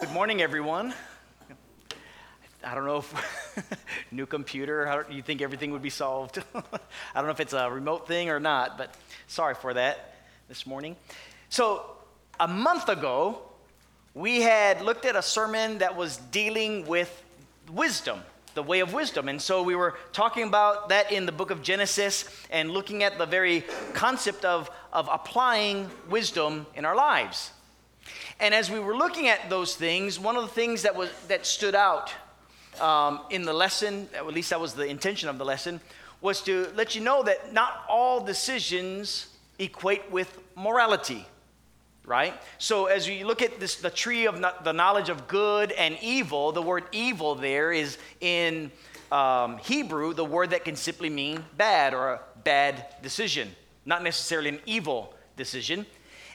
Good morning, everyone. I don't know if new computer, how you think everything would be solved? I don't know if it's a remote thing or not, but sorry for that this morning. So, a month ago, we had looked at a sermon that was dealing with wisdom, the way of wisdom. And so we were talking about that in the book of Genesis and looking at the very concept of, of applying wisdom in our lives. And as we were looking at those things, one of the things that, was, that stood out um, in the lesson, at least that was the intention of the lesson, was to let you know that not all decisions equate with morality, right? So as you look at this, the tree of no, the knowledge of good and evil, the word evil there is in um, Hebrew the word that can simply mean bad or a bad decision, not necessarily an evil decision.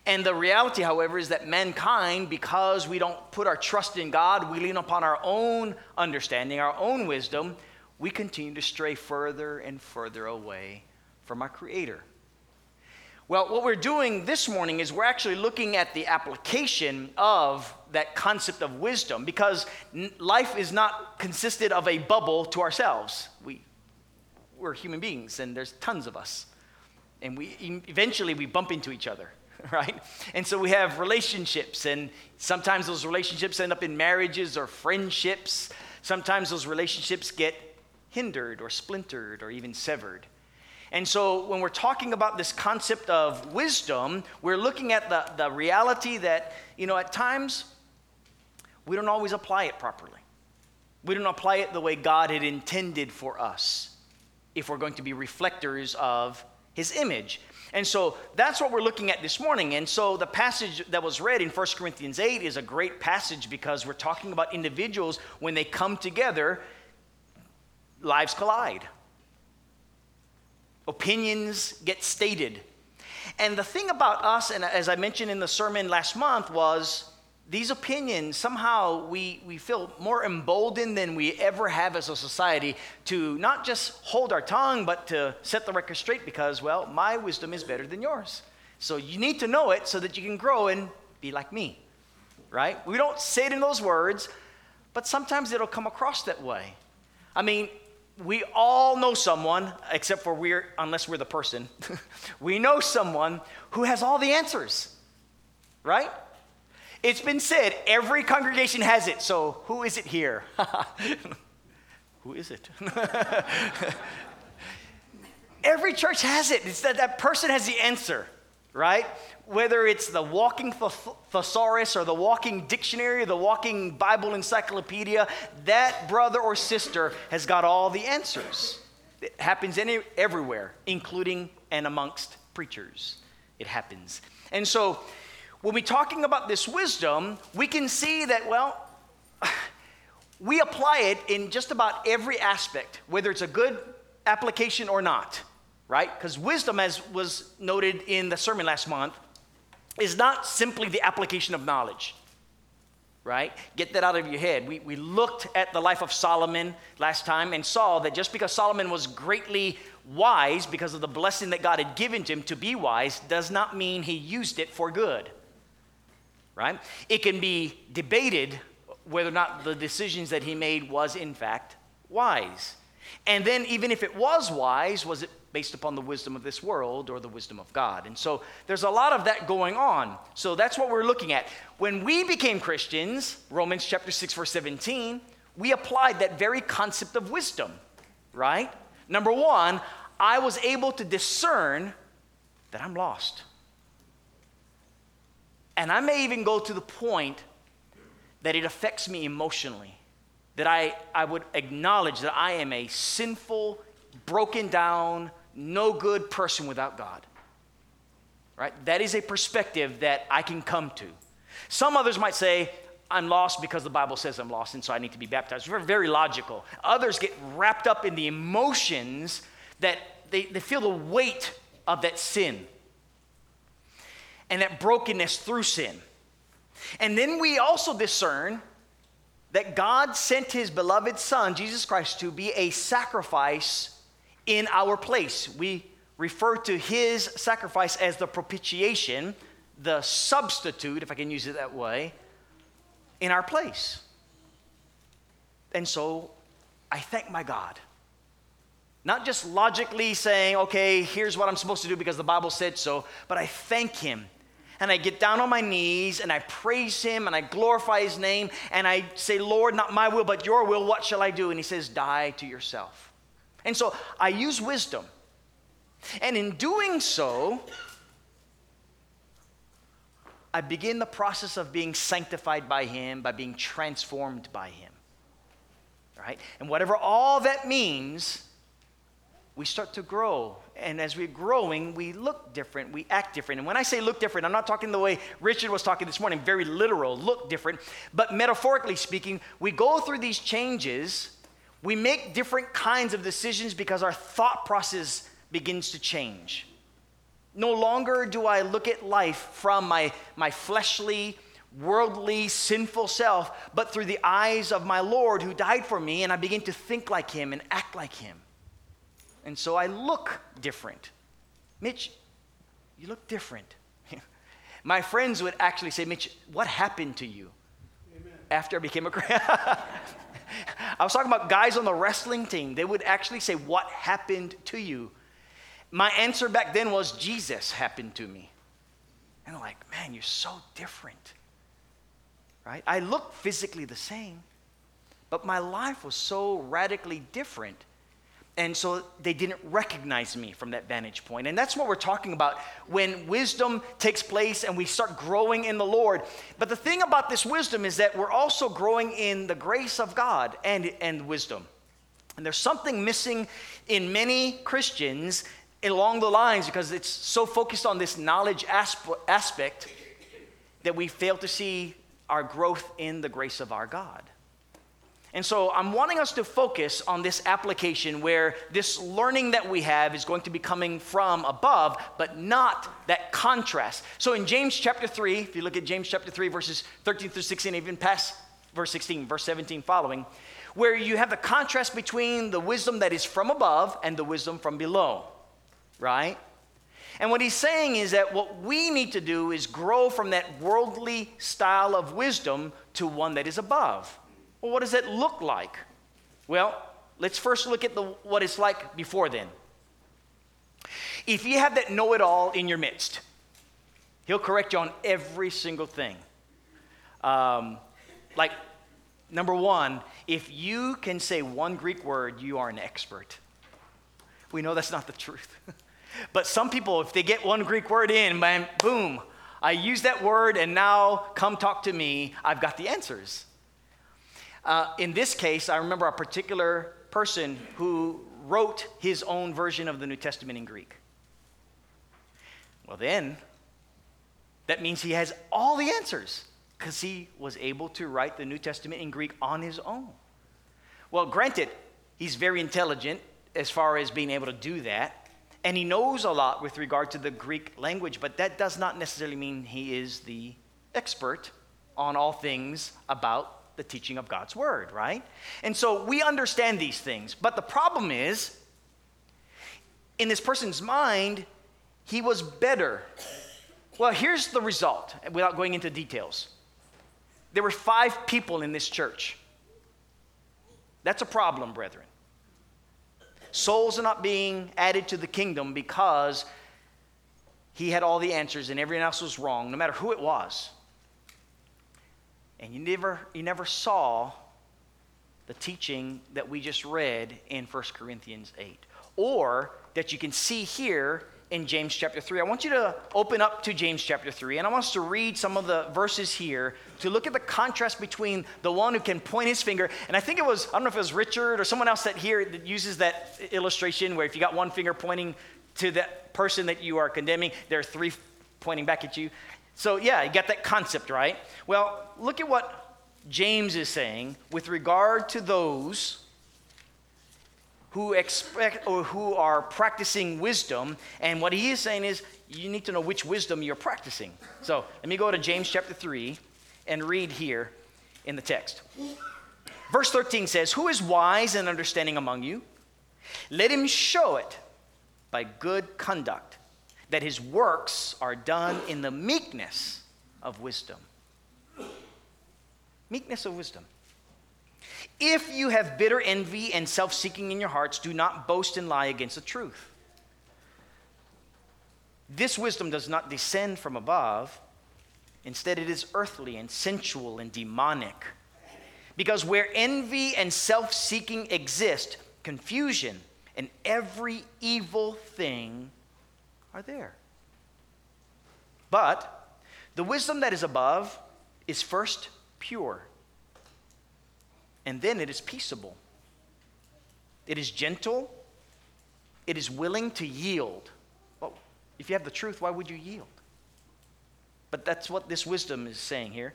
And the reality, however, is that mankind, because we don't put our trust in God, we lean upon our own understanding, our own wisdom, we continue to stray further and further away from our Creator. Well, what we're doing this morning is we're actually looking at the application of that concept of wisdom because life is not consisted of a bubble to ourselves. We, we're human beings and there's tons of us. And we eventually we bump into each other. right? And so we have relationships, and sometimes those relationships end up in marriages or friendships. Sometimes those relationships get hindered or splintered or even severed. And so when we're talking about this concept of wisdom, we're looking at the, the reality that, you know, at times we don't always apply it properly. We don't apply it the way God had intended for us if we're going to be reflectors of his image. And so that's what we're looking at this morning. And so the passage that was read in 1 Corinthians 8 is a great passage because we're talking about individuals when they come together, lives collide. Opinions get stated. And the thing about us, and as I mentioned in the sermon last month, was these opinions, somehow we, we feel more emboldened than we ever have as a society to not just hold our tongue, but to set the record straight because, well, my wisdom is better than yours. So you need to know it so that you can grow and be like me, right? We don't say it in those words, but sometimes it'll come across that way. I mean, we all know someone, except for we're, unless we're the person, we know someone who has all the answers, right? It's been said every congregation has it. So who is it here? who is it? every church has it. It's that that person has the answer, right? Whether it's the walking thesaurus or the walking dictionary or the walking Bible encyclopedia, that brother or sister has got all the answers. It happens any, everywhere, including and amongst preachers. It happens. And so when we're talking about this wisdom, we can see that, well, we apply it in just about every aspect, whether it's a good application or not, right? Because wisdom, as was noted in the sermon last month, is not simply the application of knowledge, right? Get that out of your head. We, we looked at the life of Solomon last time and saw that just because Solomon was greatly wise because of the blessing that God had given to him to be wise does not mean he used it for good right? It can be debated whether or not the decisions that he made was in fact wise. And then, even if it was wise, was it based upon the wisdom of this world or the wisdom of God? And so, there's a lot of that going on. So, that's what we're looking at. When we became Christians, Romans chapter 6, verse 17, we applied that very concept of wisdom, right? Number one, I was able to discern that I'm lost. And I may even go to the point that it affects me emotionally, that I, I would acknowledge that I am a sinful, broken down, no good person without God. Right? That is a perspective that I can come to. Some others might say, I'm lost because the Bible says I'm lost, and so I need to be baptized. Very, very logical. Others get wrapped up in the emotions that they, they feel the weight of that sin and that brokenness through sin. And then we also discern that God sent his beloved Son, Jesus Christ, to be a sacrifice in our place. We refer to his sacrifice as the propitiation, the substitute, if I can use it that way, in our place. And so I thank my God. Not just logically saying, okay, here's what I'm supposed to do because the Bible said so, but I thank Him. And I get down on my knees and I praise Him and I glorify His name and I say, Lord, not my will, but your will, what shall I do? And He says, die to yourself. And so I use wisdom. And in doing so, I begin the process of being sanctified by Him, by being transformed by Him. Right? And whatever all that means, we start to grow. And as we're growing, we look different, we act different. And when I say look different, I'm not talking the way Richard was talking this morning, very literal, look different. But metaphorically speaking, we go through these changes, we make different kinds of decisions because our thought process begins to change. No longer do I look at life from my, my fleshly, worldly, sinful self, but through the eyes of my Lord who died for me, and I begin to think like him and act like him. And so I look different. Mitch, you look different. my friends would actually say, Mitch, what happened to you Amen. after I became a Christian? I was talking about guys on the wrestling team. They would actually say, What happened to you? My answer back then was, Jesus happened to me. And I'm like, Man, you're so different. Right? I look physically the same, but my life was so radically different and so they didn't recognize me from that vantage point. And that's what we're talking about when wisdom takes place and we start growing in the Lord. But the thing about this wisdom is that we're also growing in the grace of God and, and wisdom. And there's something missing in many Christians along the lines because it's so focused on this knowledge asp- aspect that we fail to see our growth in the grace of our God. And so I'm wanting us to focus on this application where this learning that we have is going to be coming from above, but not that contrast. So in James chapter 3, if you look at James chapter 3, verses 13 through 16, even past verse 16, verse 17 following, where you have the contrast between the wisdom that is from above and the wisdom from below, right? And what he's saying is that what we need to do is grow from that worldly style of wisdom to one that is above. Well, what does it look like? Well, let's first look at the, what it's like before then. If you have that know it all in your midst, he'll correct you on every single thing. Um, like, number one, if you can say one Greek word, you are an expert. We know that's not the truth. but some people, if they get one Greek word in, boom, I use that word and now come talk to me, I've got the answers. Uh, in this case, I remember a particular person who wrote his own version of the New Testament in Greek. Well, then, that means he has all the answers because he was able to write the New Testament in Greek on his own. Well, granted, he's very intelligent as far as being able to do that, and he knows a lot with regard to the Greek language, but that does not necessarily mean he is the expert on all things about the teaching of God's word, right? And so we understand these things. But the problem is, in this person's mind, he was better. Well, here's the result without going into details. There were five people in this church. That's a problem, brethren. Souls are not being added to the kingdom because he had all the answers and everyone else was wrong, no matter who it was and you never, you never saw the teaching that we just read in 1 Corinthians 8, or that you can see here in James chapter 3. I want you to open up to James chapter 3, and I want us to read some of the verses here to look at the contrast between the one who can point his finger, and I think it was, I don't know if it was Richard or someone else that here that uses that illustration where if you got one finger pointing to that person that you are condemning, there are three pointing back at you. So, yeah, you got that concept, right? Well, look at what James is saying with regard to those who expect or who are practicing wisdom. And what he is saying is you need to know which wisdom you're practicing. So, let me go to James chapter 3 and read here in the text. Verse 13 says, Who is wise and understanding among you? Let him show it by good conduct that his works are done in the meekness of wisdom. Meekness of wisdom. If you have bitter envy and self seeking in your hearts, do not boast and lie against the truth. This wisdom does not descend from above. Instead, it is earthly and sensual and demonic. Because where envy and self seeking exist, confusion and every evil thing are there. But the wisdom that is above is first pure, and then it is peaceable. It is gentle, it is willing to yield. Well, if you have the truth, why would you yield? But that's what this wisdom is saying here.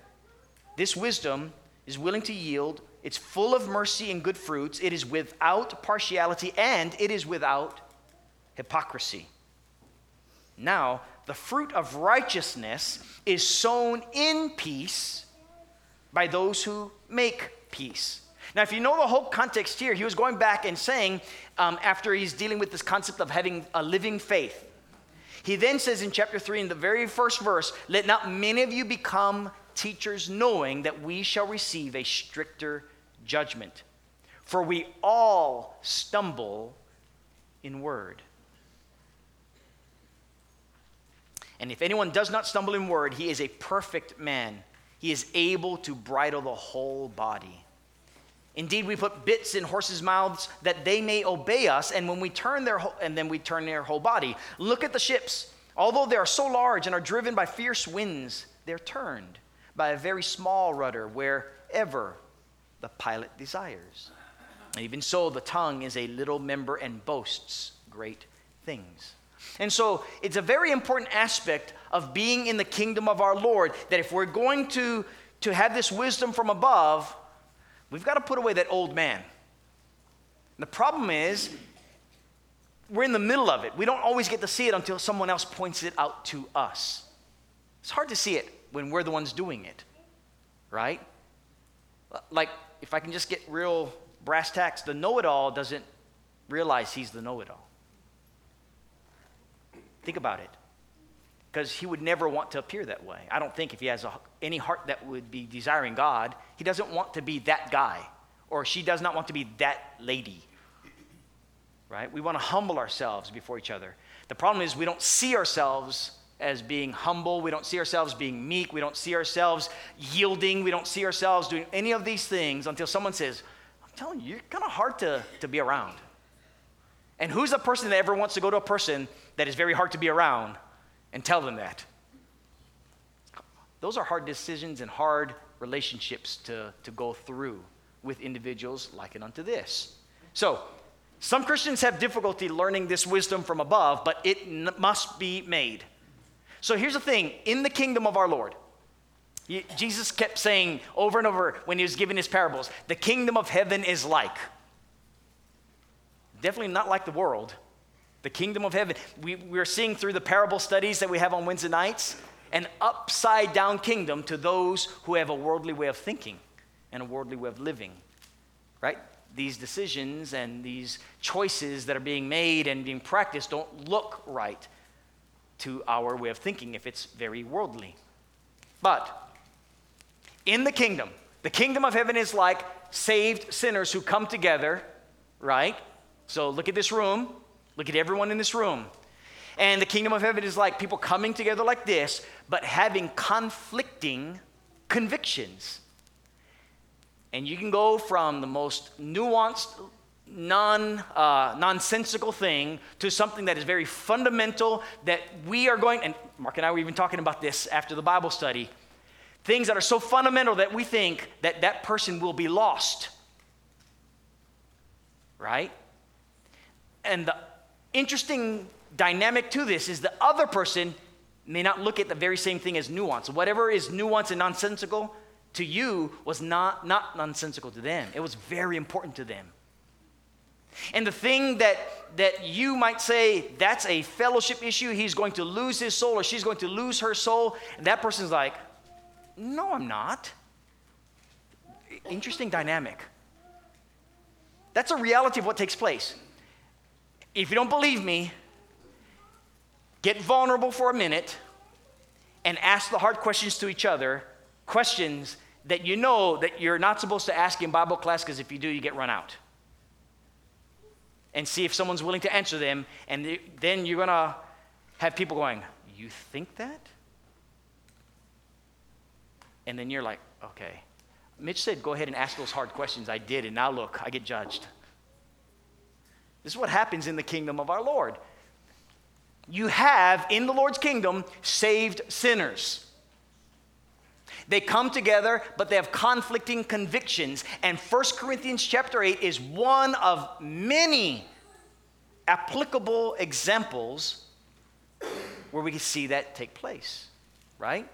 This wisdom is willing to yield. It's full of mercy and good fruits. It is without partiality and it is without hypocrisy. Now, the fruit of righteousness is sown in peace by those who make peace. Now, if you know the whole context here, he was going back and saying, um, after he's dealing with this concept of having a living faith, he then says in chapter 3, in the very first verse, Let not many of you become teachers, knowing that we shall receive a stricter judgment. For we all stumble in word. And if anyone does not stumble in word, he is a perfect man. He is able to bridle the whole body. Indeed, we put bits in horses' mouths that they may obey us, and when we turn their and then we turn their whole body. Look at the ships. Although they are so large and are driven by fierce winds, they're turned by a very small rudder wherever the pilot desires. And even so, the tongue is a little member and boasts great things. And so it's a very important aspect of being in the kingdom of our Lord that if we're going to, to have this wisdom from above, we've got to put away that old man. And the problem is, we're in the middle of it. We don't always get to see it until someone else points it out to us. It's hard to see it when we're the ones doing it, right? Like, if I can just get real brass tacks, the know it all doesn't realize he's the know it all. Think about it. Because he would never want to appear that way. I don't think if he has a, any heart that would be desiring God, he doesn't want to be that guy, or she does not want to be that lady. Right? We want to humble ourselves before each other. The problem is we don't see ourselves as being humble. We don't see ourselves being meek. We don't see ourselves yielding. We don't see ourselves doing any of these things until someone says, I'm telling you, you're kind of hard to, to be around. And who's the person that ever wants to go to a person that is very hard to be around and tell them that? Those are hard decisions and hard relationships to, to go through with individuals like it unto this. So, some Christians have difficulty learning this wisdom from above, but it n- must be made. So here's the thing in the kingdom of our Lord, Jesus kept saying over and over when he was giving his parables, the kingdom of heaven is like. Definitely not like the world. The kingdom of heaven. We, we're seeing through the parable studies that we have on Wednesday nights an upside down kingdom to those who have a worldly way of thinking and a worldly way of living. Right? These decisions and these choices that are being made and being practiced don't look right to our way of thinking if it's very worldly. But in the kingdom, the kingdom of heaven is like saved sinners who come together, right? So look at this room, look at everyone in this room. And the kingdom of heaven is like people coming together like this, but having conflicting convictions. And you can go from the most nuanced non, uh, nonsensical thing to something that is very fundamental that we are going, and Mark and I were even talking about this after the Bible study. Things that are so fundamental that we think that that person will be lost. Right? And the interesting dynamic to this is the other person may not look at the very same thing as nuance. Whatever is nuance and nonsensical to you was not, not nonsensical to them, it was very important to them. And the thing that, that you might say, that's a fellowship issue, he's going to lose his soul or she's going to lose her soul, and that person's like, no, I'm not. Interesting dynamic. That's a reality of what takes place. If you don't believe me, get vulnerable for a minute and ask the hard questions to each other, questions that you know that you're not supposed to ask in Bible class because if you do, you get run out. And see if someone's willing to answer them, and then you're going to have people going, You think that? And then you're like, Okay. Mitch said, Go ahead and ask those hard questions. I did, and now look, I get judged. This is what happens in the kingdom of our Lord. You have in the Lord's kingdom saved sinners. They come together, but they have conflicting convictions. And 1 Corinthians chapter 8 is one of many applicable examples where we can see that take place, right?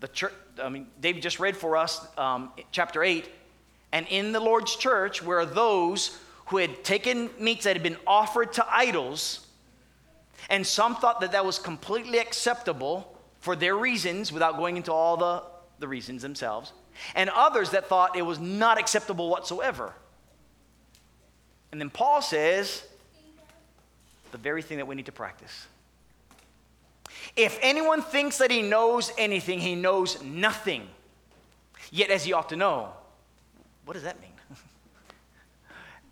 The church, I mean, David just read for us um, chapter 8. And in the Lord's church were those who had taken meats that had been offered to idols, and some thought that that was completely acceptable for their reasons without going into all the, the reasons themselves, and others that thought it was not acceptable whatsoever. And then Paul says the very thing that we need to practice. If anyone thinks that he knows anything, he knows nothing, yet as he ought to know. What does that mean?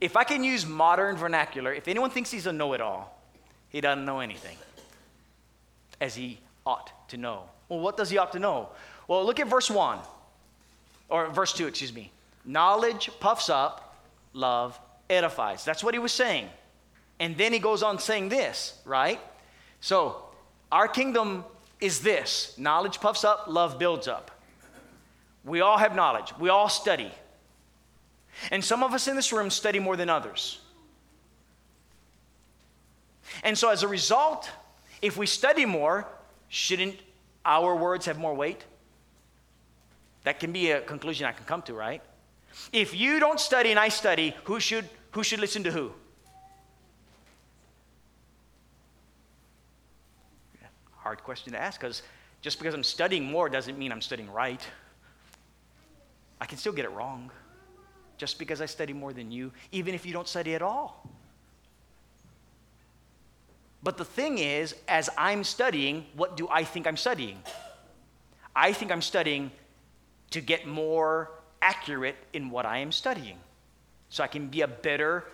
If I can use modern vernacular, if anyone thinks he's a know it all, he doesn't know anything as he ought to know. Well, what does he ought to know? Well, look at verse 1, or verse 2, excuse me. Knowledge puffs up, love edifies. That's what he was saying. And then he goes on saying this, right? So, our kingdom is this knowledge puffs up, love builds up. We all have knowledge, we all study. And some of us in this room study more than others. And so, as a result, if we study more, shouldn't our words have more weight? That can be a conclusion I can come to, right? If you don't study and I study, who should, who should listen to who? Hard question to ask because just because I'm studying more doesn't mean I'm studying right. I can still get it wrong just because I study more than you, even if you don't study at all. But the thing is, as I'm studying, what do I think I'm studying? I think I'm studying to get more accurate in what I am studying. So I can be a better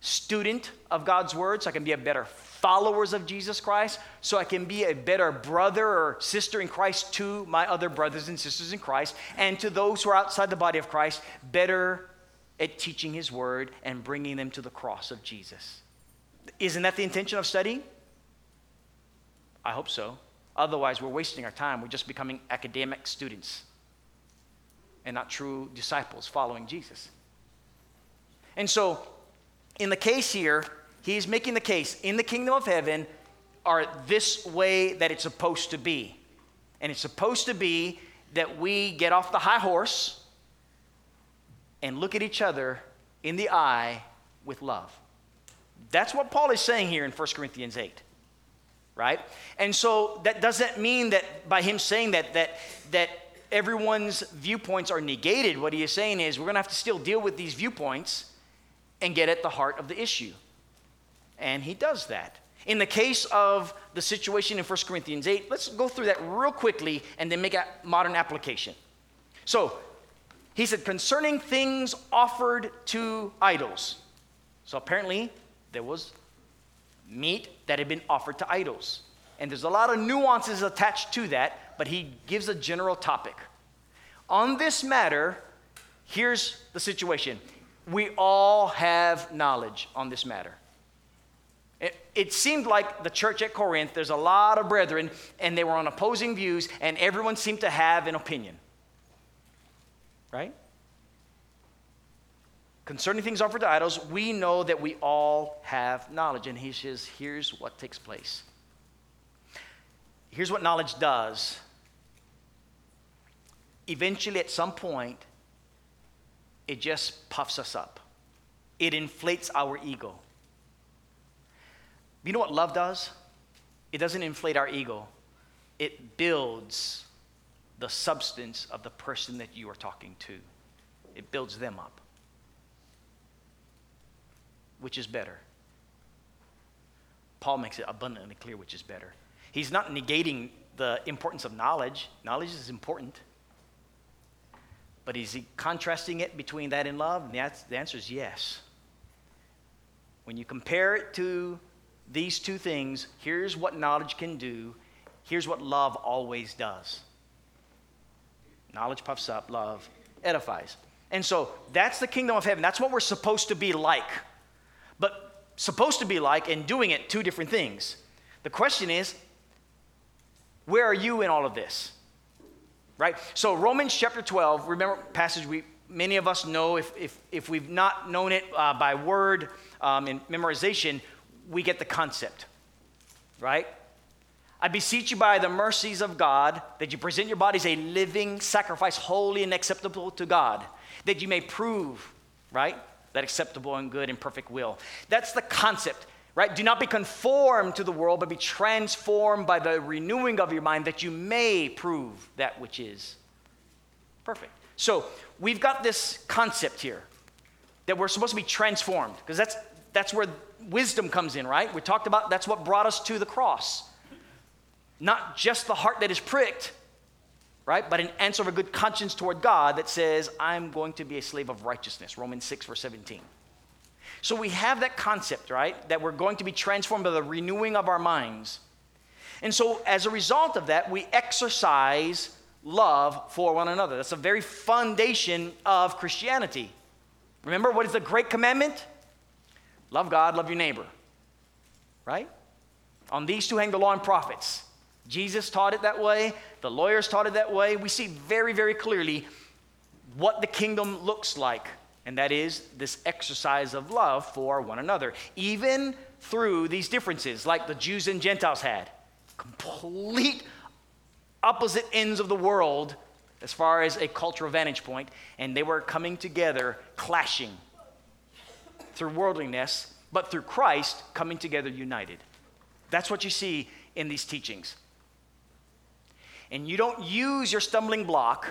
student of God's word, so I can be a better followers of Jesus Christ, so I can be a better brother or sister in Christ to my other brothers and sisters in Christ, and to those who are outside the body of Christ, better at teaching His Word and bringing them to the cross of Jesus. Isn't that the intention of studying? I hope so. Otherwise, we're wasting our time. We're just becoming academic students and not true disciples following Jesus. And so, in the case here, he's making the case in the kingdom of heaven are this way that it's supposed to be. And it's supposed to be that we get off the high horse and look at each other in the eye with love. That's what Paul is saying here in 1 Corinthians 8. Right? And so that doesn't mean that by him saying that that that everyone's viewpoints are negated. What he is saying is we're going to have to still deal with these viewpoints and get at the heart of the issue. And he does that. In the case of the situation in 1 Corinthians 8, let's go through that real quickly and then make a modern application. So, he said, concerning things offered to idols. So apparently, there was meat that had been offered to idols. And there's a lot of nuances attached to that, but he gives a general topic. On this matter, here's the situation we all have knowledge on this matter. It, seemed like the church at Corinth, there's a lot of brethren, and they were on opposing views, and everyone seemed to have an opinion right? Concerning things offered to idols, we know that we all have knowledge. And he says, here's what takes place. Here's what knowledge does. Eventually, at some point, it just puffs us up, it inflates our ego. You know what love does? It doesn't inflate our ego, it builds the substance of the person that you are talking to. It builds them up. Which is better? Paul makes it abundantly clear which is better. He's not negating the importance of knowledge, knowledge is important. But is he contrasting it between that and love? And the answer is yes. When you compare it to these two things, here's what knowledge can do, here's what love always does. Knowledge puffs up, love edifies. And so that's the kingdom of heaven. That's what we're supposed to be like. But supposed to be like and doing it, two different things. The question is, where are you in all of this? Right? So, Romans chapter 12, remember passage we many of us know if, if, if we've not known it uh, by word um, in memorization, we get the concept. Right? I beseech you by the mercies of God that you present your bodies a living sacrifice, holy and acceptable to God, that you may prove, right, that acceptable and good and perfect will. That's the concept, right? Do not be conformed to the world, but be transformed by the renewing of your mind that you may prove that which is perfect. So we've got this concept here that we're supposed to be transformed because that's, that's where wisdom comes in, right? We talked about that's what brought us to the cross not just the heart that is pricked, right? But an answer of a good conscience toward God that says, I'm going to be a slave of righteousness. Romans 6, verse 17. So we have that concept, right? That we're going to be transformed by the renewing of our minds. And so as a result of that, we exercise love for one another. That's a very foundation of Christianity. Remember, what is the great commandment? Love God, love your neighbor. Right? On these two hang the law and prophets. Jesus taught it that way, the lawyers taught it that way. We see very, very clearly what the kingdom looks like, and that is this exercise of love for one another, even through these differences, like the Jews and Gentiles had. Complete opposite ends of the world as far as a cultural vantage point, and they were coming together, clashing through worldliness, but through Christ coming together united. That's what you see in these teachings and you don't use your stumbling block,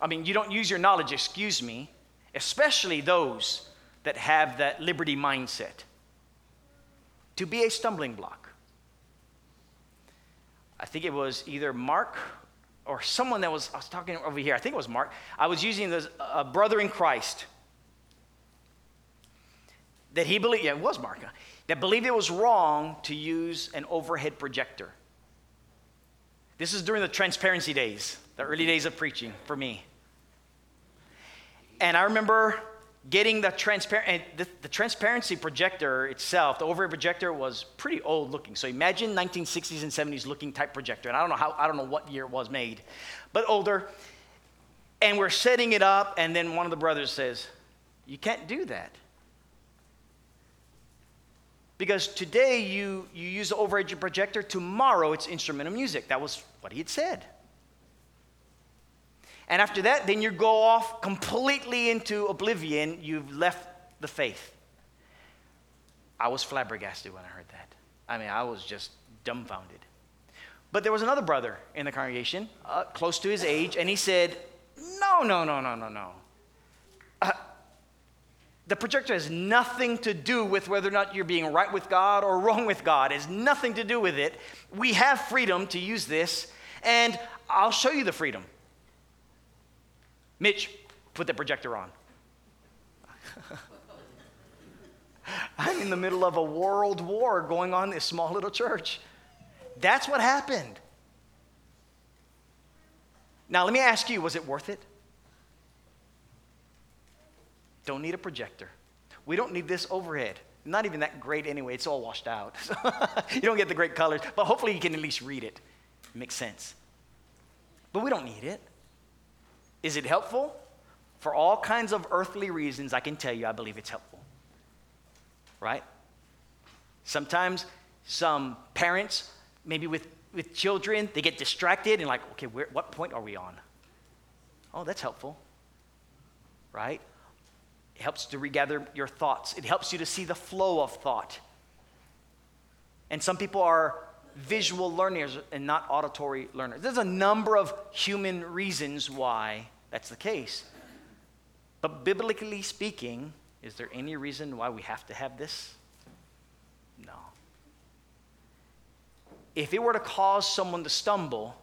I mean, you don't use your knowledge, excuse me, especially those that have that liberty mindset, to be a stumbling block. I think it was either Mark or someone that was, I was talking over here, I think it was Mark. I was using this a brother in Christ that he believed, yeah, it was Mark, that believed it was wrong to use an overhead projector. This is during the transparency days, the early days of preaching for me. And I remember getting the transparent eh, the, the, transparency projector itself the overhead projector was pretty old looking. So imagine 1960s and 70s looking type projector. And i don't know how i don't know what year it was made but older. And we're setting it up and then one of the brothers says you can't do that because today you, you use the overhead projector, tomorrow it's instrumental music. That was what he had said. And after that, then you go off completely into oblivion. You've left the faith. I was flabbergasted when I heard that. I mean, I was just dumbfounded. But there was another brother in the congregation, uh, close to his age, and he said, No, no, no, no, no, no. Uh, the projector has nothing to do with whether or not you're being right with God or wrong with God. It has nothing to do with it. We have freedom to use this, and I'll show you the freedom. Mitch, put the projector on. I'm in the middle of a world war going on in this small little church. That's what happened. Now, let me ask you was it worth it? Don't need a projector. We don't need this overhead. Not even that great anyway. It's all washed out. you don't get the great colors, but hopefully you can at least read it. It makes sense. But we don't need it. Is it helpful? For all kinds of earthly reasons, I can tell you I believe it's helpful. Right? Sometimes some parents, maybe with, with children, they get distracted and like, okay, where, what point are we on? Oh, that's helpful. Right? It helps to regather your thoughts, it helps you to see the flow of thought. And some people are visual learners and not auditory learners. There's a number of human reasons why that's the case. But biblically speaking, is there any reason why we have to have this? No. If it were to cause someone to stumble,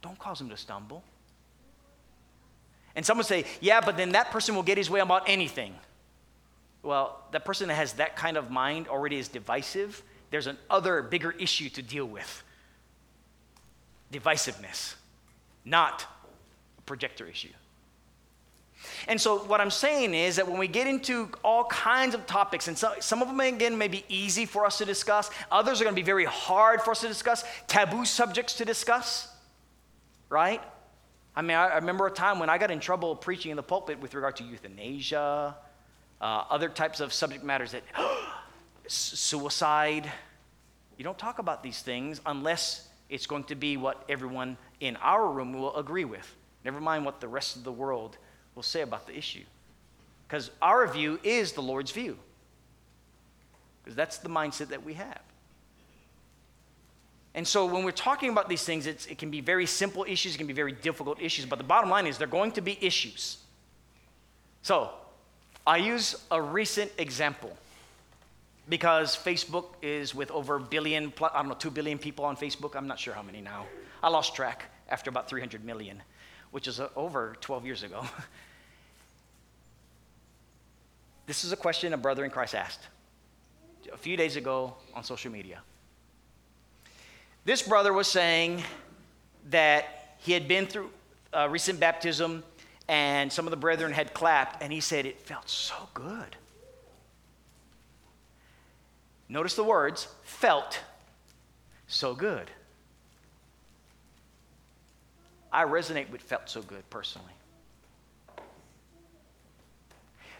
don't cause them to stumble. And someone say, yeah, but then that person will get his way about anything. Well, that person that has that kind of mind already is divisive. There's an other bigger issue to deal with divisiveness, not a projector issue. And so, what I'm saying is that when we get into all kinds of topics, and so, some of them, again, may be easy for us to discuss, others are going to be very hard for us to discuss, taboo subjects to discuss, right? I mean, I, remember a time when I got in trouble preaching in the pulpit with regard to euthanasia, uh, other types of subject matters that suicide. You don't talk about these things unless it's going to be what everyone in our room will agree with. Never mind what the rest of the world will say about the issue. Because our view is the Lord's view. Because that's the mindset that we have. And so when we're talking about these things, it can be very simple issues, it can be very difficult issues, but the bottom line is they're going to be issues. So I use a recent example because Facebook is with over a billion, I don't know, two billion people on Facebook. I'm not sure how many now. I lost track after about 300 million, which is uh, over 12 years ago. this is a question a brother in Christ asked a few days ago on social media. This brother was saying that he had been through a recent baptism and some of the brethren had clapped, and he said it felt so good. Notice the words felt so good. I resonate with felt so good personally.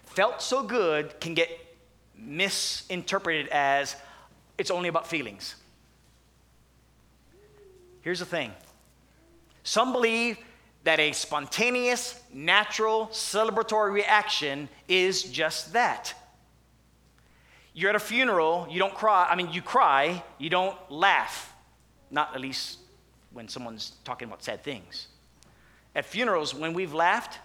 Felt so good can get misinterpreted as it's only about feelings. Here's the thing some believe that a spontaneous, natural, celebratory reaction is just that. You're at a funeral, you don't cry. I mean, you cry, you don't laugh. Not at least when someone's talking about sad things. At funerals, when we've laughed,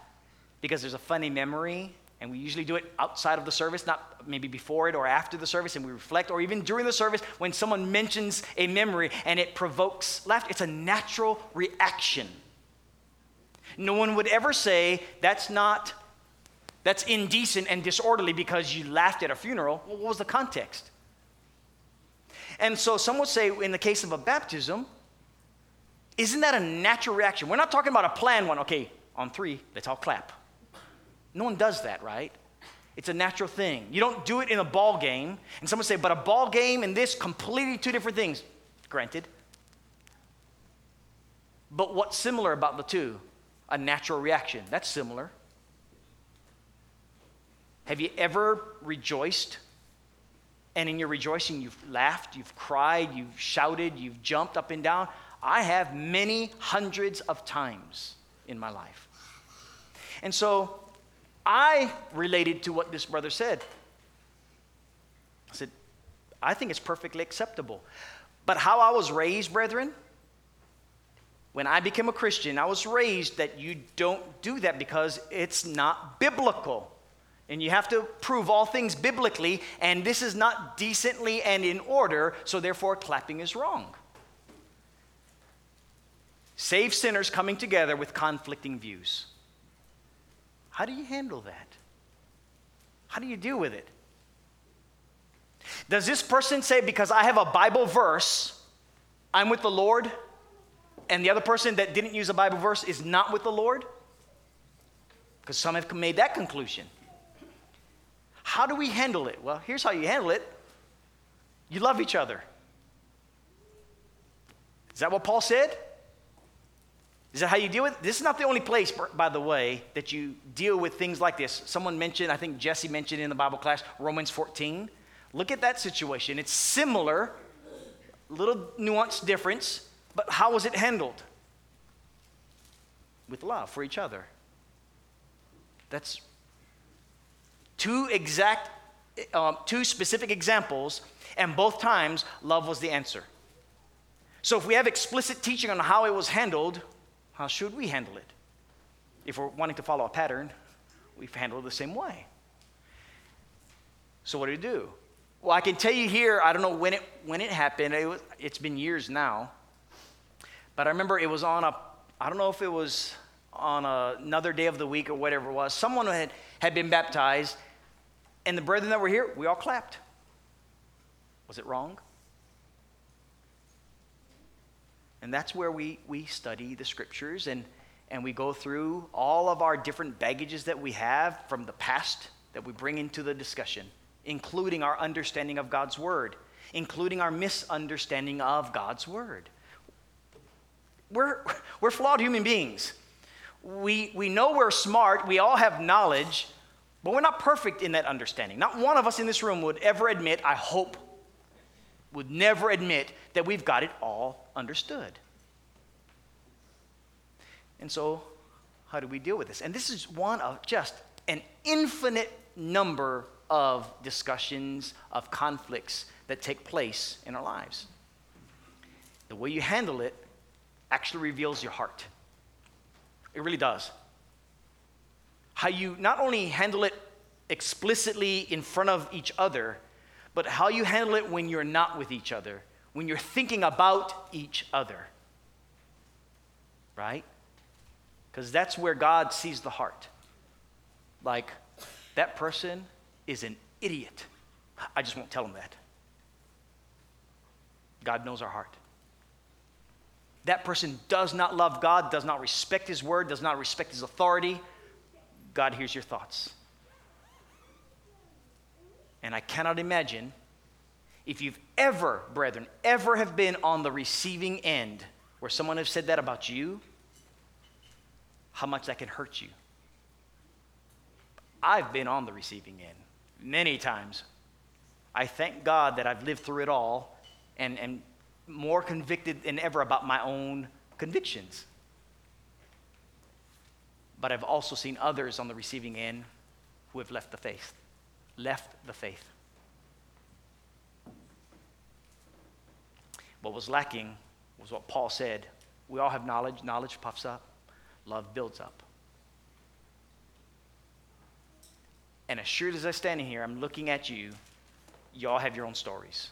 because there's a funny memory and we usually do it outside of the service, not maybe before it or after the service, and we reflect, or even during the service when someone mentions a memory and it provokes laughter. It's a natural reaction. No one would ever say that's not, that's indecent and disorderly because you laughed at a funeral. Well, what was the context? And so some would say, in the case of a baptism, isn't that a natural reaction? We're not talking about a planned one. Okay, on three, let's all clap. No one does that, right? It's a natural thing. You don't do it in a ball game. And someone say, but a ball game and this completely two different things. Granted. But what's similar about the two? A natural reaction. That's similar. Have you ever rejoiced? And in your rejoicing, you've laughed, you've cried, you've shouted, you've jumped up and down. I have many hundreds of times in my life. And so I related to what this brother said. I said, I think it's perfectly acceptable. But how I was raised, brethren, when I became a Christian, I was raised that you don't do that because it's not biblical. And you have to prove all things biblically, and this is not decently and in order, so therefore clapping is wrong. Save sinners coming together with conflicting views. How do you handle that? How do you deal with it? Does this person say, because I have a Bible verse, I'm with the Lord, and the other person that didn't use a Bible verse is not with the Lord? Because some have made that conclusion. How do we handle it? Well, here's how you handle it you love each other. Is that what Paul said? Is that how you deal with it? This is not the only place, by the way, that you deal with things like this. Someone mentioned, I think Jesse mentioned in the Bible class, Romans 14. Look at that situation. It's similar, little nuance difference, but how was it handled? With love for each other. That's two exact, um, two specific examples, and both times love was the answer. So if we have explicit teaching on how it was handled, how should we handle it? If we're wanting to follow a pattern, we handle it the same way. So, what do you do? Well, I can tell you here, I don't know when it, when it happened. It was, it's been years now. But I remember it was on a, I don't know if it was on a, another day of the week or whatever it was, someone had, had been baptized, and the brethren that were here, we all clapped. Was it wrong? And that's where we, we study the scriptures and, and we go through all of our different baggages that we have from the past that we bring into the discussion, including our understanding of God's word, including our misunderstanding of God's word. We're, we're flawed human beings. We, we know we're smart, we all have knowledge, but we're not perfect in that understanding. Not one of us in this room would ever admit, I hope, would never admit that we've got it all understood. And so, how do we deal with this? And this is one of just an infinite number of discussions, of conflicts that take place in our lives. The way you handle it actually reveals your heart. It really does. How you not only handle it explicitly in front of each other, but how you handle it when you're not with each other, when you're thinking about each other. Right? Because that's where God sees the heart. Like, that person is an idiot. I just won't tell him that. God knows our heart. That person does not love God, does not respect His word, does not respect His authority. God hears your thoughts. And I cannot imagine if you've ever, brethren, ever have been on the receiving end where someone has said that about you, how much that can hurt you. I've been on the receiving end many times. I thank God that I've lived through it all and, and more convicted than ever about my own convictions. But I've also seen others on the receiving end who have left the faith. Left the faith. What was lacking was what Paul said. We all have knowledge, knowledge puffs up, love builds up. And as sure as I'm standing here, I'm looking at you, y'all have your own stories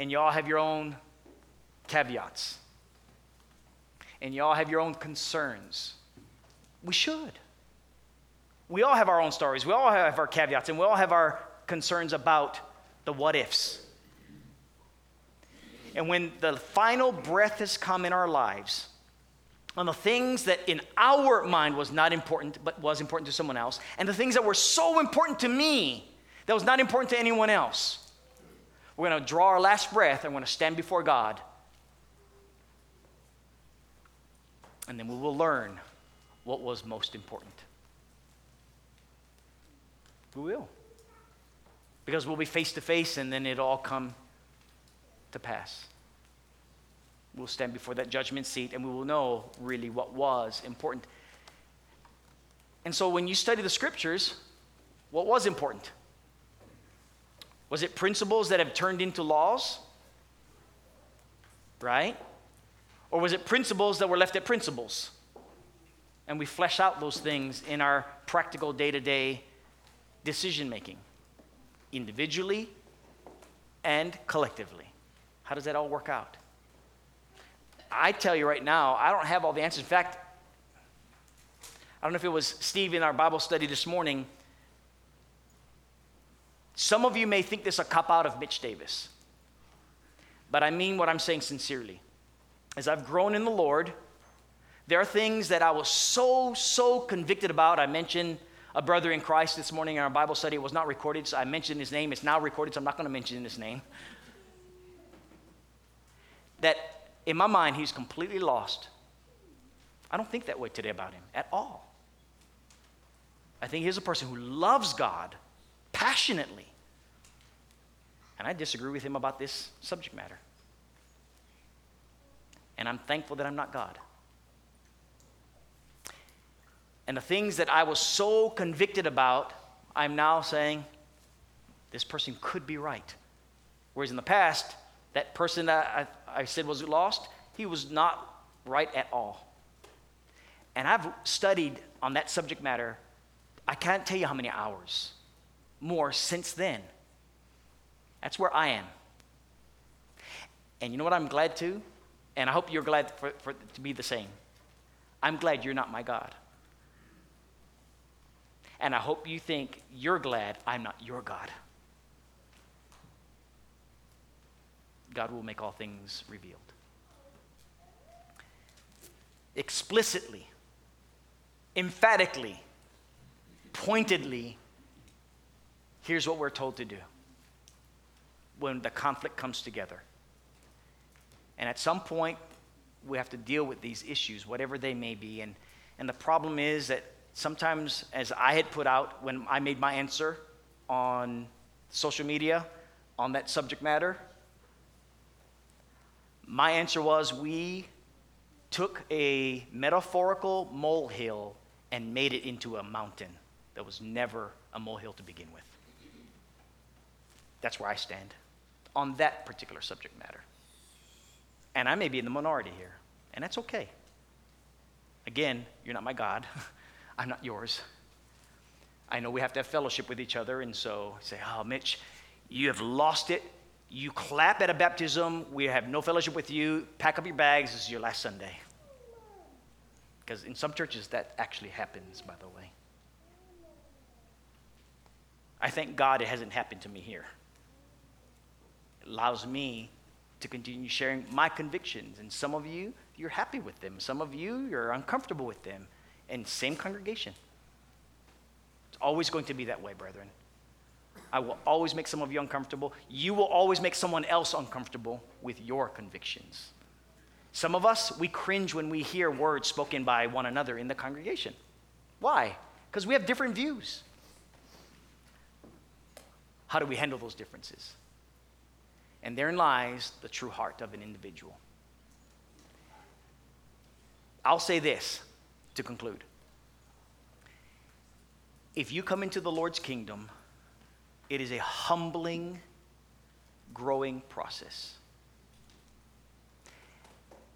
and y'all have your own caveats, and y'all have your own concerns. We should. We all have our own stories, we all have our caveats, and we all have our concerns about the what ifs. And when the final breath has come in our lives, on the things that in our mind was not important, but was important to someone else, and the things that were so important to me that was not important to anyone else, we're going to draw our last breath and we're going to stand before God. And then we will learn what was most important. We will. Because we'll be face to face and then it'll all come to pass. We'll stand before that judgment seat and we will know really what was important. And so when you study the scriptures, what was important? Was it principles that have turned into laws? Right? Or was it principles that were left at principles? And we flesh out those things in our practical day to day decision making, individually and collectively. How does that all work out? I tell you right now, I don't have all the answers. In fact, I don't know if it was Steve in our Bible study this morning some of you may think this a cop out of Mitch Davis, but I mean what I'm saying sincerely. As I've grown in the Lord, there are things that I was so, so convicted about. I mentioned a brother in Christ this morning in our Bible study. It was not recorded, so I mentioned his name. It's now recorded, so I'm not going to mention his name. That in my mind, he's completely lost. I don't think that way today about him at all. I think he's a person who loves God passionately. And I disagree with him about this subject matter. And I'm thankful that I'm not God. And the things that I was so convicted about, I'm now saying, this person could be right. Whereas in the past, that person that I, I said was lost, he was not right at all. And I've studied on that subject matter, I can't tell you how many hours more since then. That's where I am. And you know what I'm glad to? And I hope you're glad for, for to be the same. I'm glad you're not my God. And I hope you think you're glad I'm not your God. God will make all things revealed. Explicitly, emphatically, pointedly, here's what we're told to do when the conflict comes together. And at some point, we have to deal with these issues, whatever they may be. And, and the problem is that sometimes, as I had put out when I made my answer on social media on that subject matter, my answer was we took a metaphorical molehill and made it into a mountain that was never a molehill to begin with. That's where I stand on that particular subject matter. And I may be in the minority here, and that's okay. Again, you're not my God, I'm not yours. I know we have to have fellowship with each other, and so say, Oh, Mitch, you have lost it. You clap at a baptism, we have no fellowship with you. Pack up your bags, this is your last Sunday. Because in some churches, that actually happens, by the way. I thank God it hasn't happened to me here. It allows me to continue sharing my convictions. And some of you, you're happy with them. Some of you, you're uncomfortable with them. And same congregation. It's always going to be that way, brethren. I will always make some of you uncomfortable. You will always make someone else uncomfortable with your convictions. Some of us, we cringe when we hear words spoken by one another in the congregation. Why? Because we have different views. How do we handle those differences? And therein lies the true heart of an individual. I'll say this to conclude. If you come into the Lord's kingdom, it is a humbling, growing process.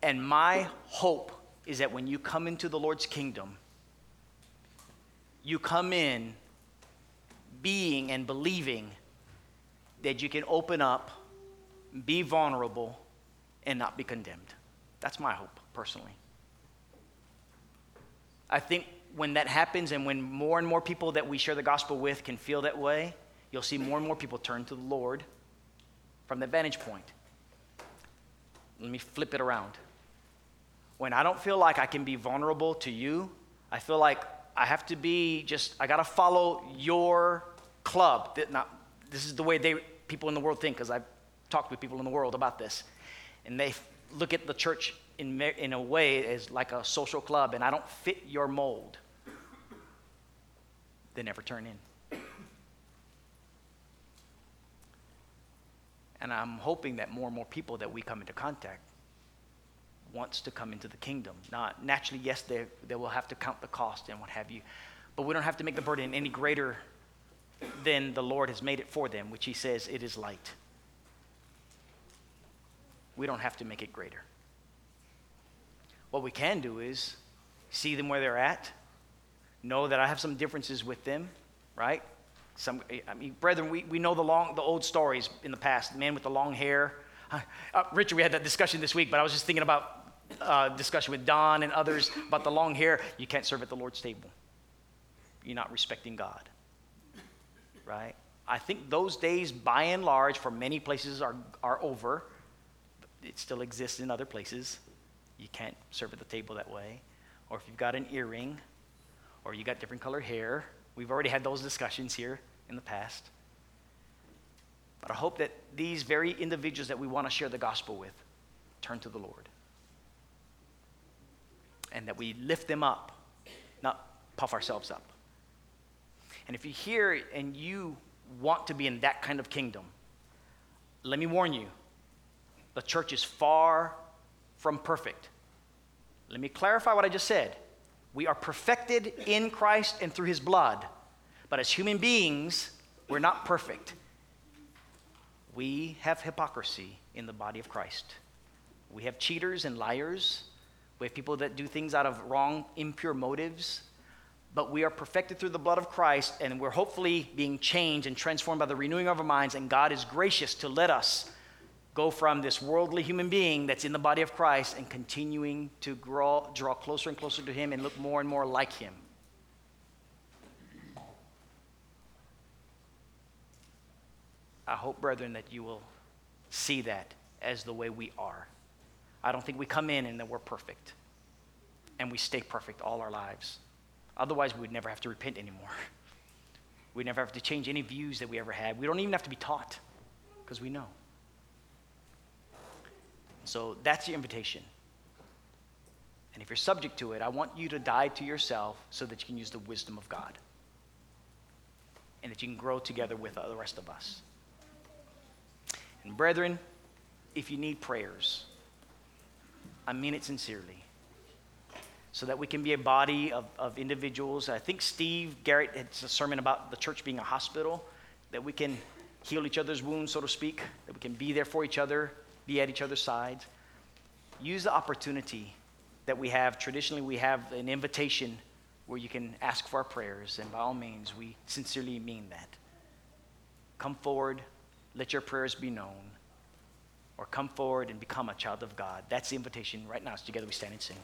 And my hope is that when you come into the Lord's kingdom, you come in being and believing that you can open up be vulnerable, and not be condemned. That's my hope, personally. I think when that happens and when more and more people that we share the gospel with can feel that way, you'll see more and more people turn to the Lord from the vantage point. Let me flip it around. When I don't feel like I can be vulnerable to you, I feel like I have to be just, I got to follow your club. Not, this is the way they, people in the world think because I've talked with people in the world about this, and they look at the church in, in a way as like a social club, and I don't fit your mold, they never turn in. And I'm hoping that more and more people that we come into contact wants to come into the kingdom. Not naturally, yes, they, they will have to count the cost and what have you, but we don't have to make the burden any greater than the Lord has made it for them, which He says it is light we don't have to make it greater. What we can do is see them where they're at, know that I have some differences with them, right? Some, I mean, brethren, we, we know the, long, the old stories in the past. The man with the long hair. Uh, Richard, we had that discussion this week, but I was just thinking about uh, discussion with Don and others about the long hair. You can't serve at the Lord's table. You're not respecting God, right? I think those days, by and large, for many places are, are over it still exists in other places. You can't serve at the table that way. Or if you've got an earring, or you got different color hair, we've already had those discussions here in the past. But I hope that these very individuals that we want to share the gospel with turn to the Lord. And that we lift them up, not puff ourselves up. And if you're here and you want to be in that kind of kingdom, let me warn you the church is far from perfect. Let me clarify what I just said. We are perfected in Christ and through his blood. But as human beings, we're not perfect. We have hypocrisy in the body of Christ. We have cheaters and liars. We have people that do things out of wrong, impure motives. But we are perfected through the blood of Christ, and we're hopefully being changed and transformed by the renewing of our minds. And God is gracious to let us go from this worldly human being that's in the body of Christ and continuing to grow, draw closer and closer to Him and look more and more like Him. I hope, brethren, that you will see that as the way we are. I don't think we come in and that we're perfect and we stay perfect all our lives. Otherwise, we would never have to repent anymore. We'd never have to change any views that we ever had. We don't even have to be taught because we know. So that's your invitation. And if you're subject to it, I want you to die to yourself so that you can use the wisdom of God and that you can grow together with the rest of us. And brethren, if you need prayers, I mean it sincerely. So that we can be a body of, of individuals. I think Steve Garrett had a sermon about the church being a hospital, that we can heal each other's wounds, so to speak, that we can be there for each other, be at each other's sides. Use the opportunity that we have. Traditionally, we have an invitation where you can ask for our prayers, and by all means, we sincerely mean that. Come forward, let your prayers be known, or come forward and become a child of God. That's the invitation right now. So together we stand and sing.